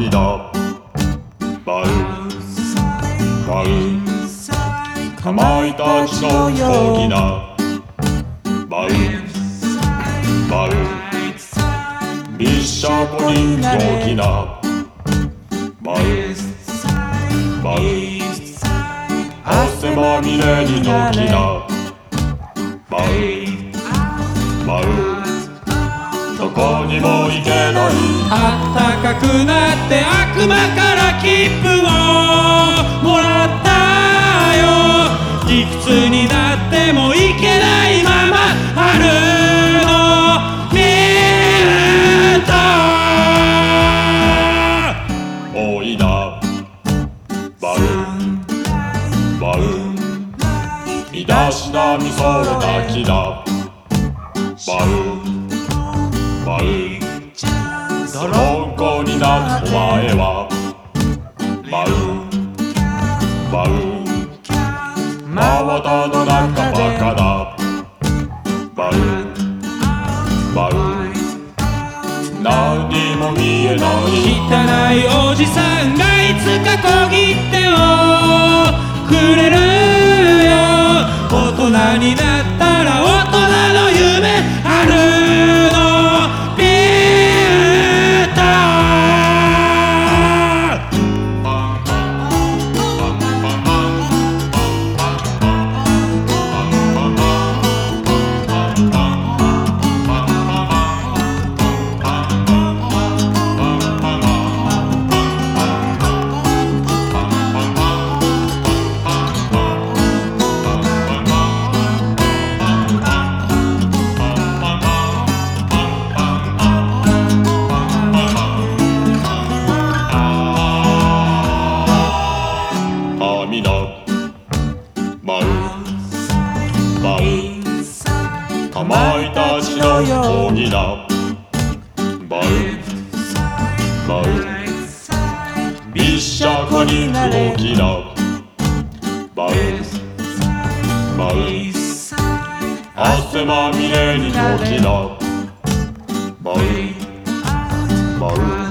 涙。舞う舞うかまいたちの大きな。舞う舞うびっしゃこに大きな。舞う舞う汗まみれに大きな。舞う舞うどこにも行けない。あったかくなって悪魔から切符をもらったよ。いくつになってもいけないまま春の見えた。おいな。バウン。バウン。身だしなみそれだきだ。バウンんこになったお前は。バウバウ真綿の中バカだバウバウ何にも見えない。汚いおじさんがいつか小切手をくれるよ。大人になった舞う。かまいたちの大きな。舞う舞うびっしゃこに大きな舞う舞う汗まみれに大きな舞う舞う